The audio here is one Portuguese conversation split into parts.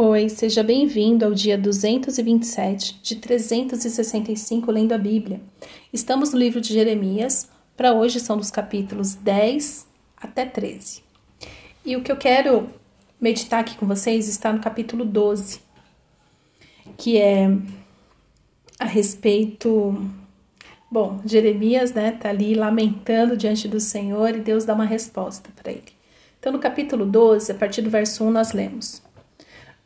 Oi, seja bem-vindo ao dia 227 de 365 lendo a Bíblia. Estamos no livro de Jeremias, para hoje são dos capítulos 10 até 13. E o que eu quero meditar aqui com vocês está no capítulo 12, que é a respeito. Bom, Jeremias, né, tá ali lamentando diante do Senhor e Deus dá uma resposta para ele. Então, no capítulo 12, a partir do verso 1, nós lemos.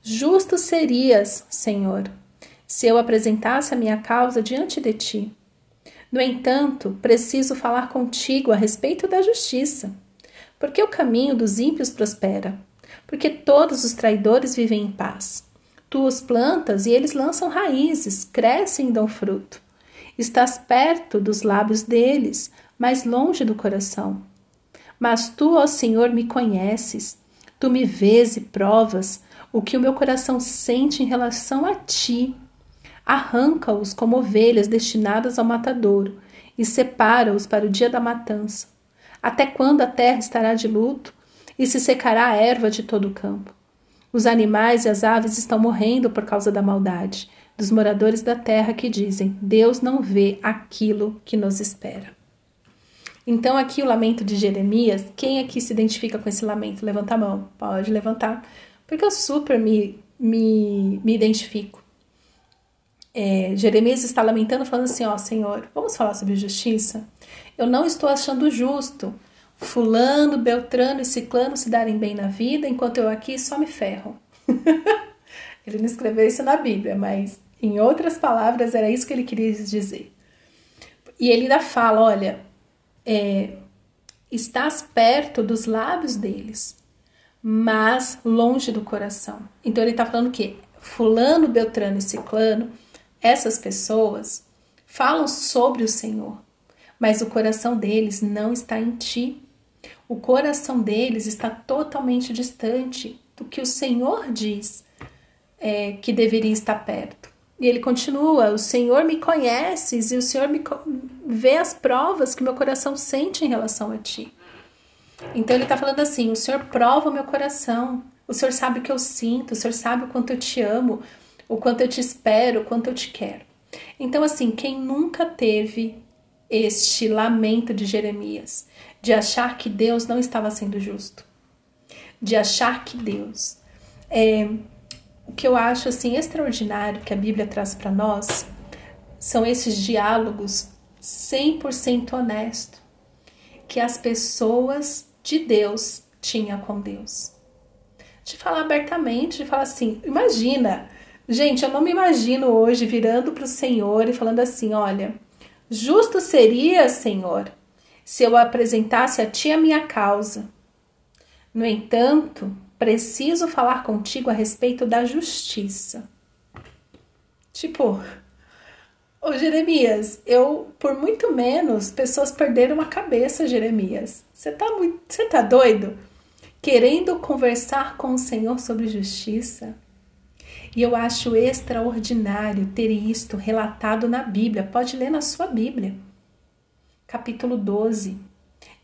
Justo serias, Senhor, se eu apresentasse a minha causa diante de ti. No entanto, preciso falar contigo a respeito da justiça, porque o caminho dos ímpios prospera, porque todos os traidores vivem em paz. Tu os plantas e eles lançam raízes, crescem e dão fruto. Estás perto dos lábios deles, mas longe do coração. Mas tu, ó Senhor, me conheces, tu me vês e provas o que o meu coração sente em relação a ti. Arranca-os como ovelhas destinadas ao matadouro e separa-os para o dia da matança. Até quando a terra estará de luto e se secará a erva de todo o campo? Os animais e as aves estão morrendo por causa da maldade dos moradores da terra que dizem: Deus não vê aquilo que nos espera. Então, aqui o lamento de Jeremias, quem aqui se identifica com esse lamento? Levanta a mão, pode levantar porque eu super me, me, me identifico. É, Jeremias está lamentando, falando assim: Ó Senhor, vamos falar sobre justiça? Eu não estou achando justo Fulano, Beltrano e Ciclano se darem bem na vida, enquanto eu aqui só me ferro. ele não escreveu isso na Bíblia, mas em outras palavras era isso que ele queria dizer. E ele ainda fala: olha, é, estás perto dos lábios deles, mas longe do coração. Então ele está falando que Fulano, Beltrano e Ciclano, essas pessoas falam sobre o Senhor, mas o coração deles não está em ti. O coração deles está totalmente distante do que o Senhor diz é, que deveria estar perto. E ele continua: O Senhor me conheces e o Senhor me vê as provas que meu coração sente em relação a ti. Então ele está falando assim: o Senhor prova o meu coração, o Senhor sabe o que eu sinto, o Senhor sabe o quanto eu te amo, o quanto eu te espero, o quanto eu te quero. Então, assim, quem nunca teve este lamento de Jeremias, de achar que Deus não estava sendo justo, de achar que Deus. É, o que eu acho assim extraordinário que a Bíblia traz para nós são esses diálogos 100% honestos que as pessoas de Deus tinha com Deus. De falar abertamente, de falar assim, imagina, gente, eu não me imagino hoje virando para o Senhor e falando assim: olha, justo seria, Senhor, se eu apresentasse a Ti a minha causa. No entanto, preciso falar contigo a respeito da justiça. Tipo, Ô Jeremias, eu por muito menos pessoas perderam a cabeça, Jeremias. Você tá muito, você tá doido? Querendo conversar com o Senhor sobre justiça? E eu acho extraordinário ter isto relatado na Bíblia. Pode ler na sua Bíblia. Capítulo 12.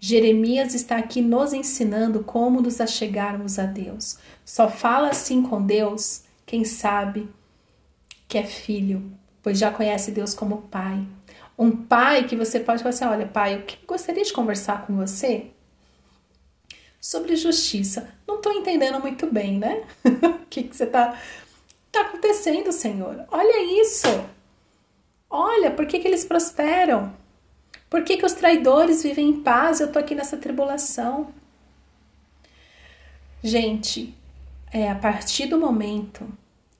Jeremias está aqui nos ensinando como nos achegarmos a Deus. Só fala assim com Deus quem sabe que é filho pois já conhece Deus como Pai. Um pai que você pode falar assim: olha, pai, eu gostaria de conversar com você sobre justiça. Não estou entendendo muito bem, né? O que, que você está tá acontecendo, Senhor? Olha isso! Olha, por que, que eles prosperam? Por que, que os traidores vivem em paz? Eu estou aqui nessa tribulação. Gente, é a partir do momento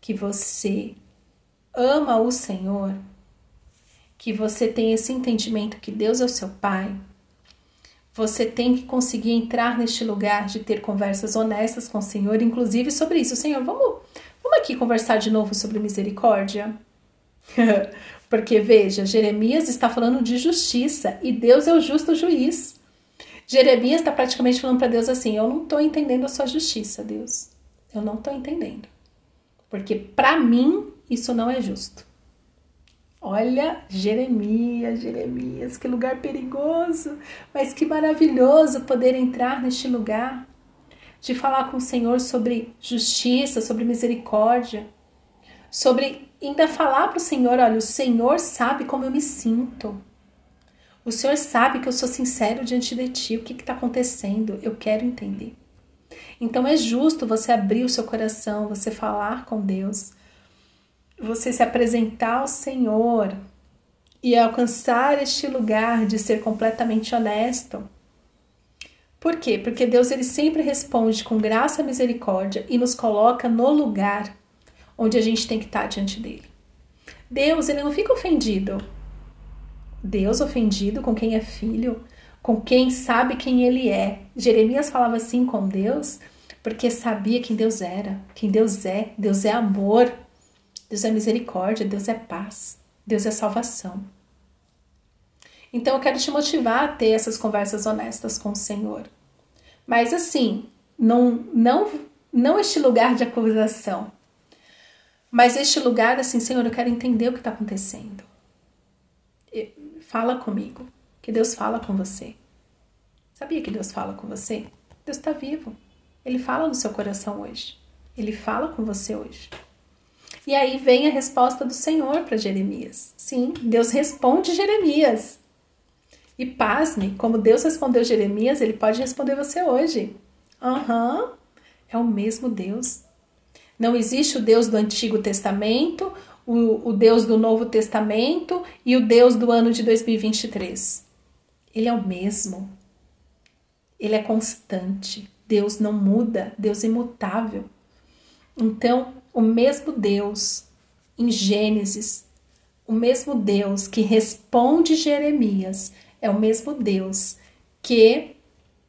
que você ama o Senhor, que você tem esse entendimento que Deus é o seu Pai, você tem que conseguir entrar neste lugar de ter conversas honestas com o Senhor, inclusive sobre isso. Senhor, vamos, vamos aqui conversar de novo sobre misericórdia? Porque veja, Jeremias está falando de justiça e Deus é o justo juiz. Jeremias está praticamente falando para Deus assim: Eu não estou entendendo a sua justiça, Deus. Eu não estou entendendo. Porque para mim isso não é justo. Olha, Jeremias, Jeremias, que lugar perigoso, mas que maravilhoso poder entrar neste lugar. de falar com o Senhor sobre justiça, sobre misericórdia, sobre ainda falar para o Senhor: olha, o Senhor sabe como eu me sinto. O Senhor sabe que eu sou sincero diante de ti. O que está acontecendo? Eu quero entender. Então é justo você abrir o seu coração, você falar com Deus, você se apresentar ao Senhor e alcançar este lugar de ser completamente honesto. Por quê? Porque Deus ele sempre responde com graça e misericórdia e nos coloca no lugar onde a gente tem que estar diante dele. Deus ele não fica ofendido. Deus ofendido com quem é filho, com quem sabe quem ele é. Jeremias falava assim com Deus porque sabia quem Deus era, quem Deus é. Deus é amor, Deus é misericórdia, Deus é paz, Deus é salvação. Então eu quero te motivar a ter essas conversas honestas com o Senhor. Mas assim, não não não este lugar de acusação, mas este lugar assim, Senhor, eu quero entender o que está acontecendo. Fala comigo, que Deus fala com você. Sabia que Deus fala com você? Deus está vivo. Ele fala no seu coração hoje. Ele fala com você hoje. E aí vem a resposta do Senhor para Jeremias. Sim, Deus responde Jeremias. E pasme, como Deus respondeu Jeremias, ele pode responder você hoje. Aham, uhum, é o mesmo Deus. Não existe o Deus do Antigo Testamento, o, o Deus do Novo Testamento e o Deus do ano de 2023. Ele é o mesmo. Ele é constante. Deus não muda, Deus é imutável. Então, o mesmo Deus em Gênesis, o mesmo Deus que responde Jeremias, é o mesmo Deus que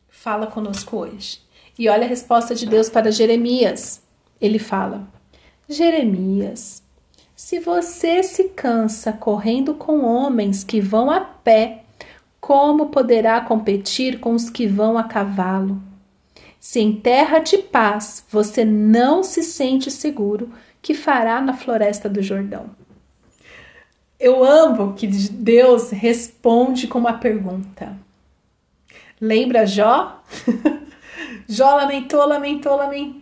fala conosco hoje. E olha a resposta de Deus para Jeremias. Ele fala: Jeremias, se você se cansa correndo com homens que vão a pé, como poderá competir com os que vão a cavalo? Se em terra de paz você não se sente seguro, que fará na floresta do Jordão? Eu amo que Deus responde com uma pergunta. Lembra Jó? Jó lamentou, lamentou, lamentou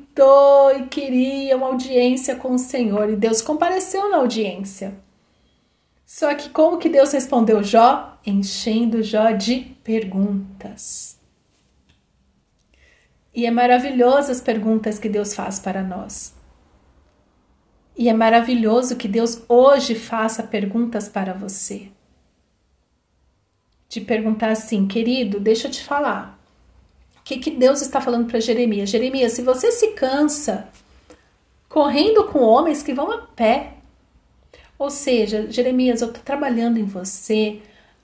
e queria uma audiência com o Senhor e Deus compareceu na audiência. Só que como que Deus respondeu Jó? Enchendo Jó de perguntas. E é maravilhoso as perguntas que Deus faz para nós. E é maravilhoso que Deus hoje faça perguntas para você. De perguntar assim, querido, deixa eu te falar. Que, que Deus está falando para Jeremias? Jeremias, se você se cansa correndo com homens que vão a pé, ou seja, Jeremias, eu estou trabalhando em você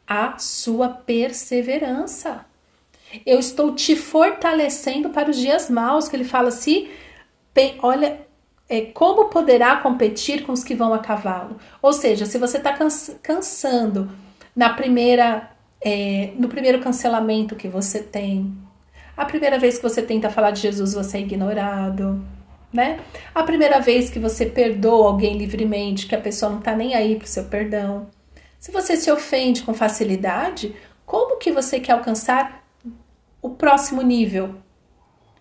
a sua perseverança. Eu estou te fortalecendo para os dias maus, que ele fala assim, olha, é, como poderá competir com os que vão a cavalo? Ou seja, se você está cansa, cansando na primeira, é, no primeiro cancelamento que você tem, a primeira vez que você tenta falar de Jesus, você é ignorado, né? A primeira vez que você perdoa alguém livremente, que a pessoa não está nem aí para o seu perdão. Se você se ofende com facilidade, como que você quer alcançar o próximo nível.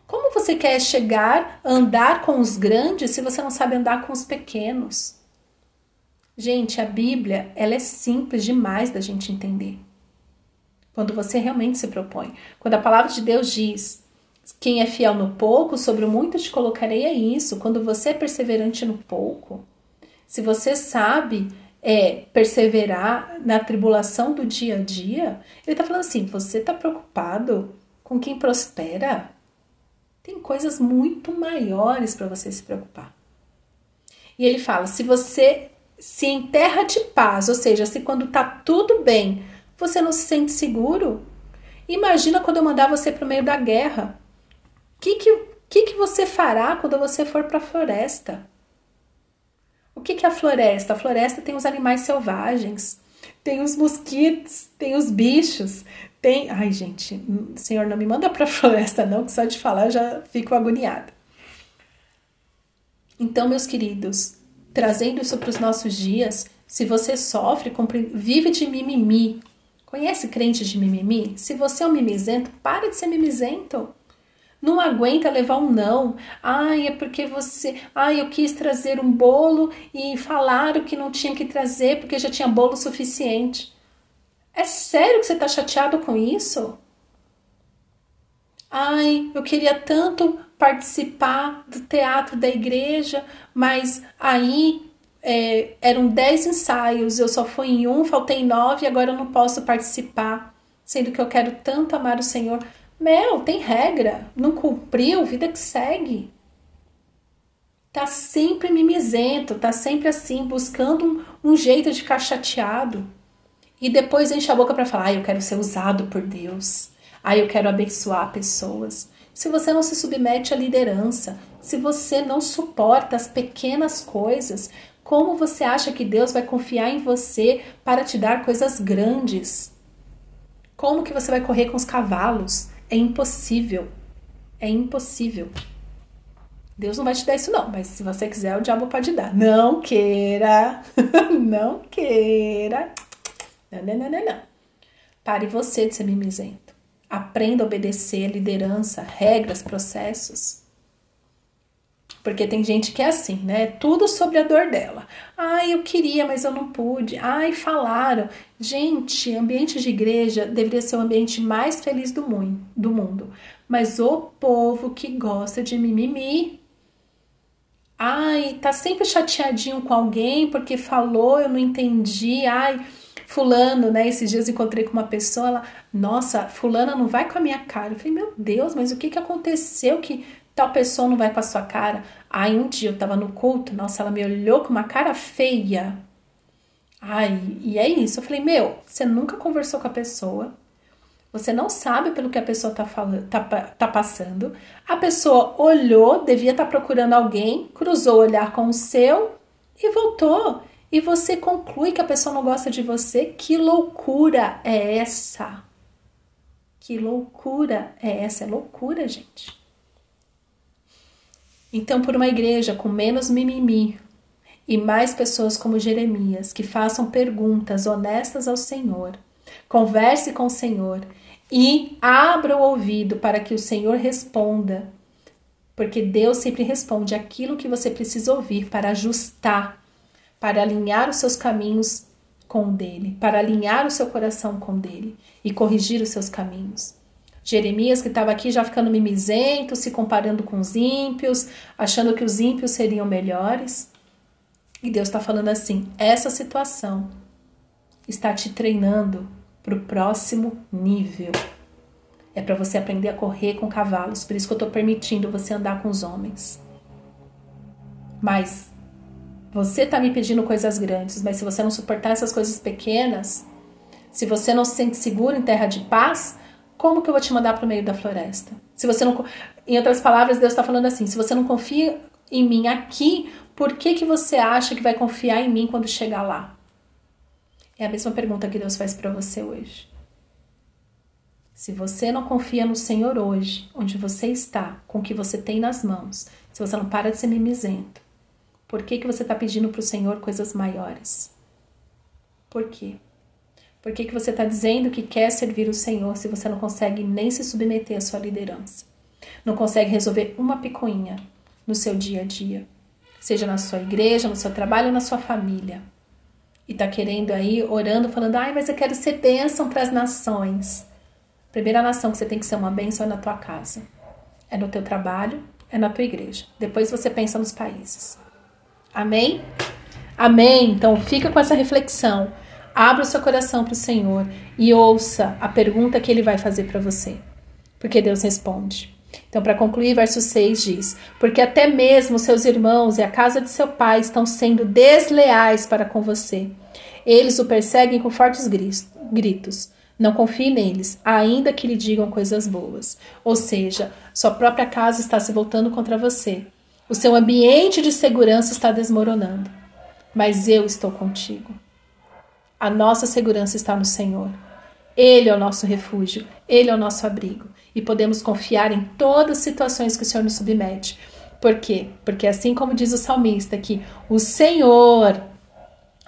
Como você quer chegar andar com os grandes se você não sabe andar com os pequenos? Gente, a Bíblia, ela é simples demais da gente entender. Quando você realmente se propõe. Quando a palavra de Deus diz: "Quem é fiel no pouco, sobre o muito te colocarei", é isso. Quando você é perseverante no pouco, se você sabe é, perseverar na tribulação do dia a dia, ele está falando assim: você está preocupado com quem prospera, tem coisas muito maiores para você se preocupar. E ele fala: se você se em terra de paz, ou seja, se quando tá tudo bem, você não se sente seguro, imagina quando eu mandar você para o meio da guerra. O que, que, que, que você fará quando você for para a floresta? O que, que é a floresta? A floresta tem os animais selvagens, tem os mosquitos, tem os bichos, tem. Ai, gente, Senhor, não me manda para a floresta, não, que só de falar eu já fico agoniada. Então, meus queridos, trazendo isso para os nossos dias, se você sofre, vive de mimimi. Conhece crente de mimimi? Se você é um mimizento, para de ser mimizento. não aguenta levar um não. Ai, é porque você. Ai, eu quis trazer um bolo e falaram que não tinha que trazer porque já tinha bolo suficiente. É sério que você tá chateado com isso? Ai, eu queria tanto participar do teatro da igreja, mas aí é, eram dez ensaios, eu só fui em um, faltei nove agora eu não posso participar, sendo que eu quero tanto amar o Senhor. Mel, tem regra. Não cumpriu, vida que segue. Tá sempre mimizento, tá sempre assim, buscando um, um jeito de ficar chateado. E depois enche a boca para falar: ah, eu quero ser usado por Deus. Ah, eu quero abençoar pessoas. Se você não se submete à liderança, se você não suporta as pequenas coisas, como você acha que Deus vai confiar em você para te dar coisas grandes? Como que você vai correr com os cavalos? É impossível. É impossível. Deus não vai te dar isso, não, mas se você quiser, o diabo pode dar. Não queira. não queira. Não, não, não, não, não. Pare você de ser mimizento. Aprenda a obedecer liderança, regras, processos. Porque tem gente que é assim, né? Tudo sobre a dor dela. Ai, eu queria, mas eu não pude. Ai, falaram. Gente, ambiente de igreja deveria ser o ambiente mais feliz do mundo. Mas o povo que gosta de mimimi. Ai, tá sempre chateadinho com alguém porque falou, eu não entendi. Ai, fulano, né? Esses dias encontrei com uma pessoa, ela, nossa, fulana não vai com a minha cara. Eu falei, meu Deus, mas o que que aconteceu que tal pessoa não vai com a sua cara. Aí um dia eu tava no culto, nossa, ela me olhou com uma cara feia. Ai, e é isso. Eu falei, meu, você nunca conversou com a pessoa. Você não sabe pelo que a pessoa tá, falando, tá, tá passando. A pessoa olhou, devia estar tá procurando alguém, cruzou o olhar com o seu e voltou. E você conclui que a pessoa não gosta de você. Que loucura é essa? Que loucura é essa? É loucura, gente. Então, por uma igreja com menos mimimi e mais pessoas como Jeremias que façam perguntas honestas ao Senhor, converse com o Senhor e abra o ouvido para que o Senhor responda, porque Deus sempre responde aquilo que você precisa ouvir para ajustar, para alinhar os seus caminhos com o dele, para alinhar o seu coração com o dele e corrigir os seus caminhos. Jeremias, que estava aqui já ficando mimizento, se comparando com os ímpios, achando que os ímpios seriam melhores. E Deus está falando assim: essa situação está te treinando para o próximo nível. É para você aprender a correr com cavalos, por isso que eu estou permitindo você andar com os homens. Mas você está me pedindo coisas grandes, mas se você não suportar essas coisas pequenas, se você não se sente seguro em terra de paz, como que eu vou te mandar para o meio da floresta? Se você não, em outras palavras, Deus está falando assim: se você não confia em mim aqui, por que que você acha que vai confiar em mim quando chegar lá? É a mesma pergunta que Deus faz para você hoje. Se você não confia no Senhor hoje, onde você está, com o que você tem nas mãos, se você não para de ser mimizento, por que, que você está pedindo para o Senhor coisas maiores? Por quê? Por que, que você está dizendo que quer servir o Senhor se você não consegue nem se submeter à sua liderança? Não consegue resolver uma picuinha no seu dia a dia, seja na sua igreja, no seu trabalho, na sua família. E está querendo aí, orando, falando, ai, mas eu quero ser bênção para as nações. A primeira nação que você tem que ser uma bênção é na tua casa. É no teu trabalho, é na tua igreja. Depois você pensa nos países. Amém? Amém? Então fica com essa reflexão. Abra o seu coração para o Senhor e ouça a pergunta que ele vai fazer para você. Porque Deus responde. Então, para concluir, verso 6 diz: Porque até mesmo seus irmãos e a casa de seu pai estão sendo desleais para com você. Eles o perseguem com fortes gritos. Não confie neles, ainda que lhe digam coisas boas. Ou seja, sua própria casa está se voltando contra você. O seu ambiente de segurança está desmoronando. Mas eu estou contigo. A nossa segurança está no Senhor. Ele é o nosso refúgio, ele é o nosso abrigo. E podemos confiar em todas as situações que o Senhor nos submete. Por quê? Porque assim como diz o salmista que o Senhor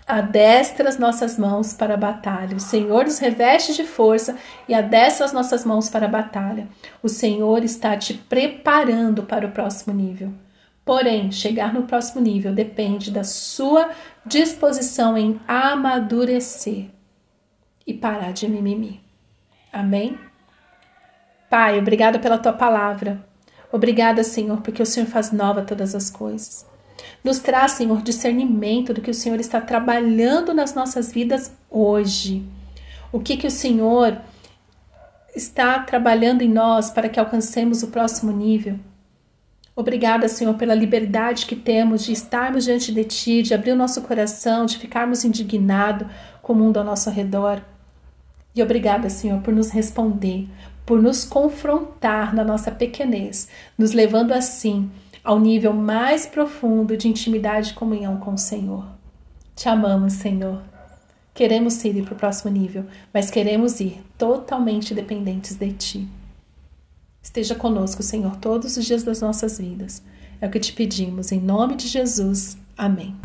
Adestra as nossas mãos para a batalha. O Senhor nos reveste de força e adestra as nossas mãos para a batalha. O Senhor está te preparando para o próximo nível. Porém, chegar no próximo nível depende da sua disposição em amadurecer e parar de mimimi. Amém? Pai, obrigada pela tua palavra. Obrigada, Senhor, porque o Senhor faz nova todas as coisas. Nos traz, Senhor, discernimento do que o Senhor está trabalhando nas nossas vidas hoje. O que que o Senhor está trabalhando em nós para que alcancemos o próximo nível. Obrigada, Senhor, pela liberdade que temos de estarmos diante de Ti, de abrir o nosso coração, de ficarmos indignados com o mundo ao nosso redor. E obrigada, Senhor, por nos responder, por nos confrontar na nossa pequenez, nos levando assim ao nível mais profundo de intimidade e comunhão com o Senhor. Te amamos, Senhor. Queremos ir para o próximo nível, mas queremos ir totalmente dependentes de Ti. Esteja conosco, Senhor, todos os dias das nossas vidas. É o que te pedimos, em nome de Jesus. Amém.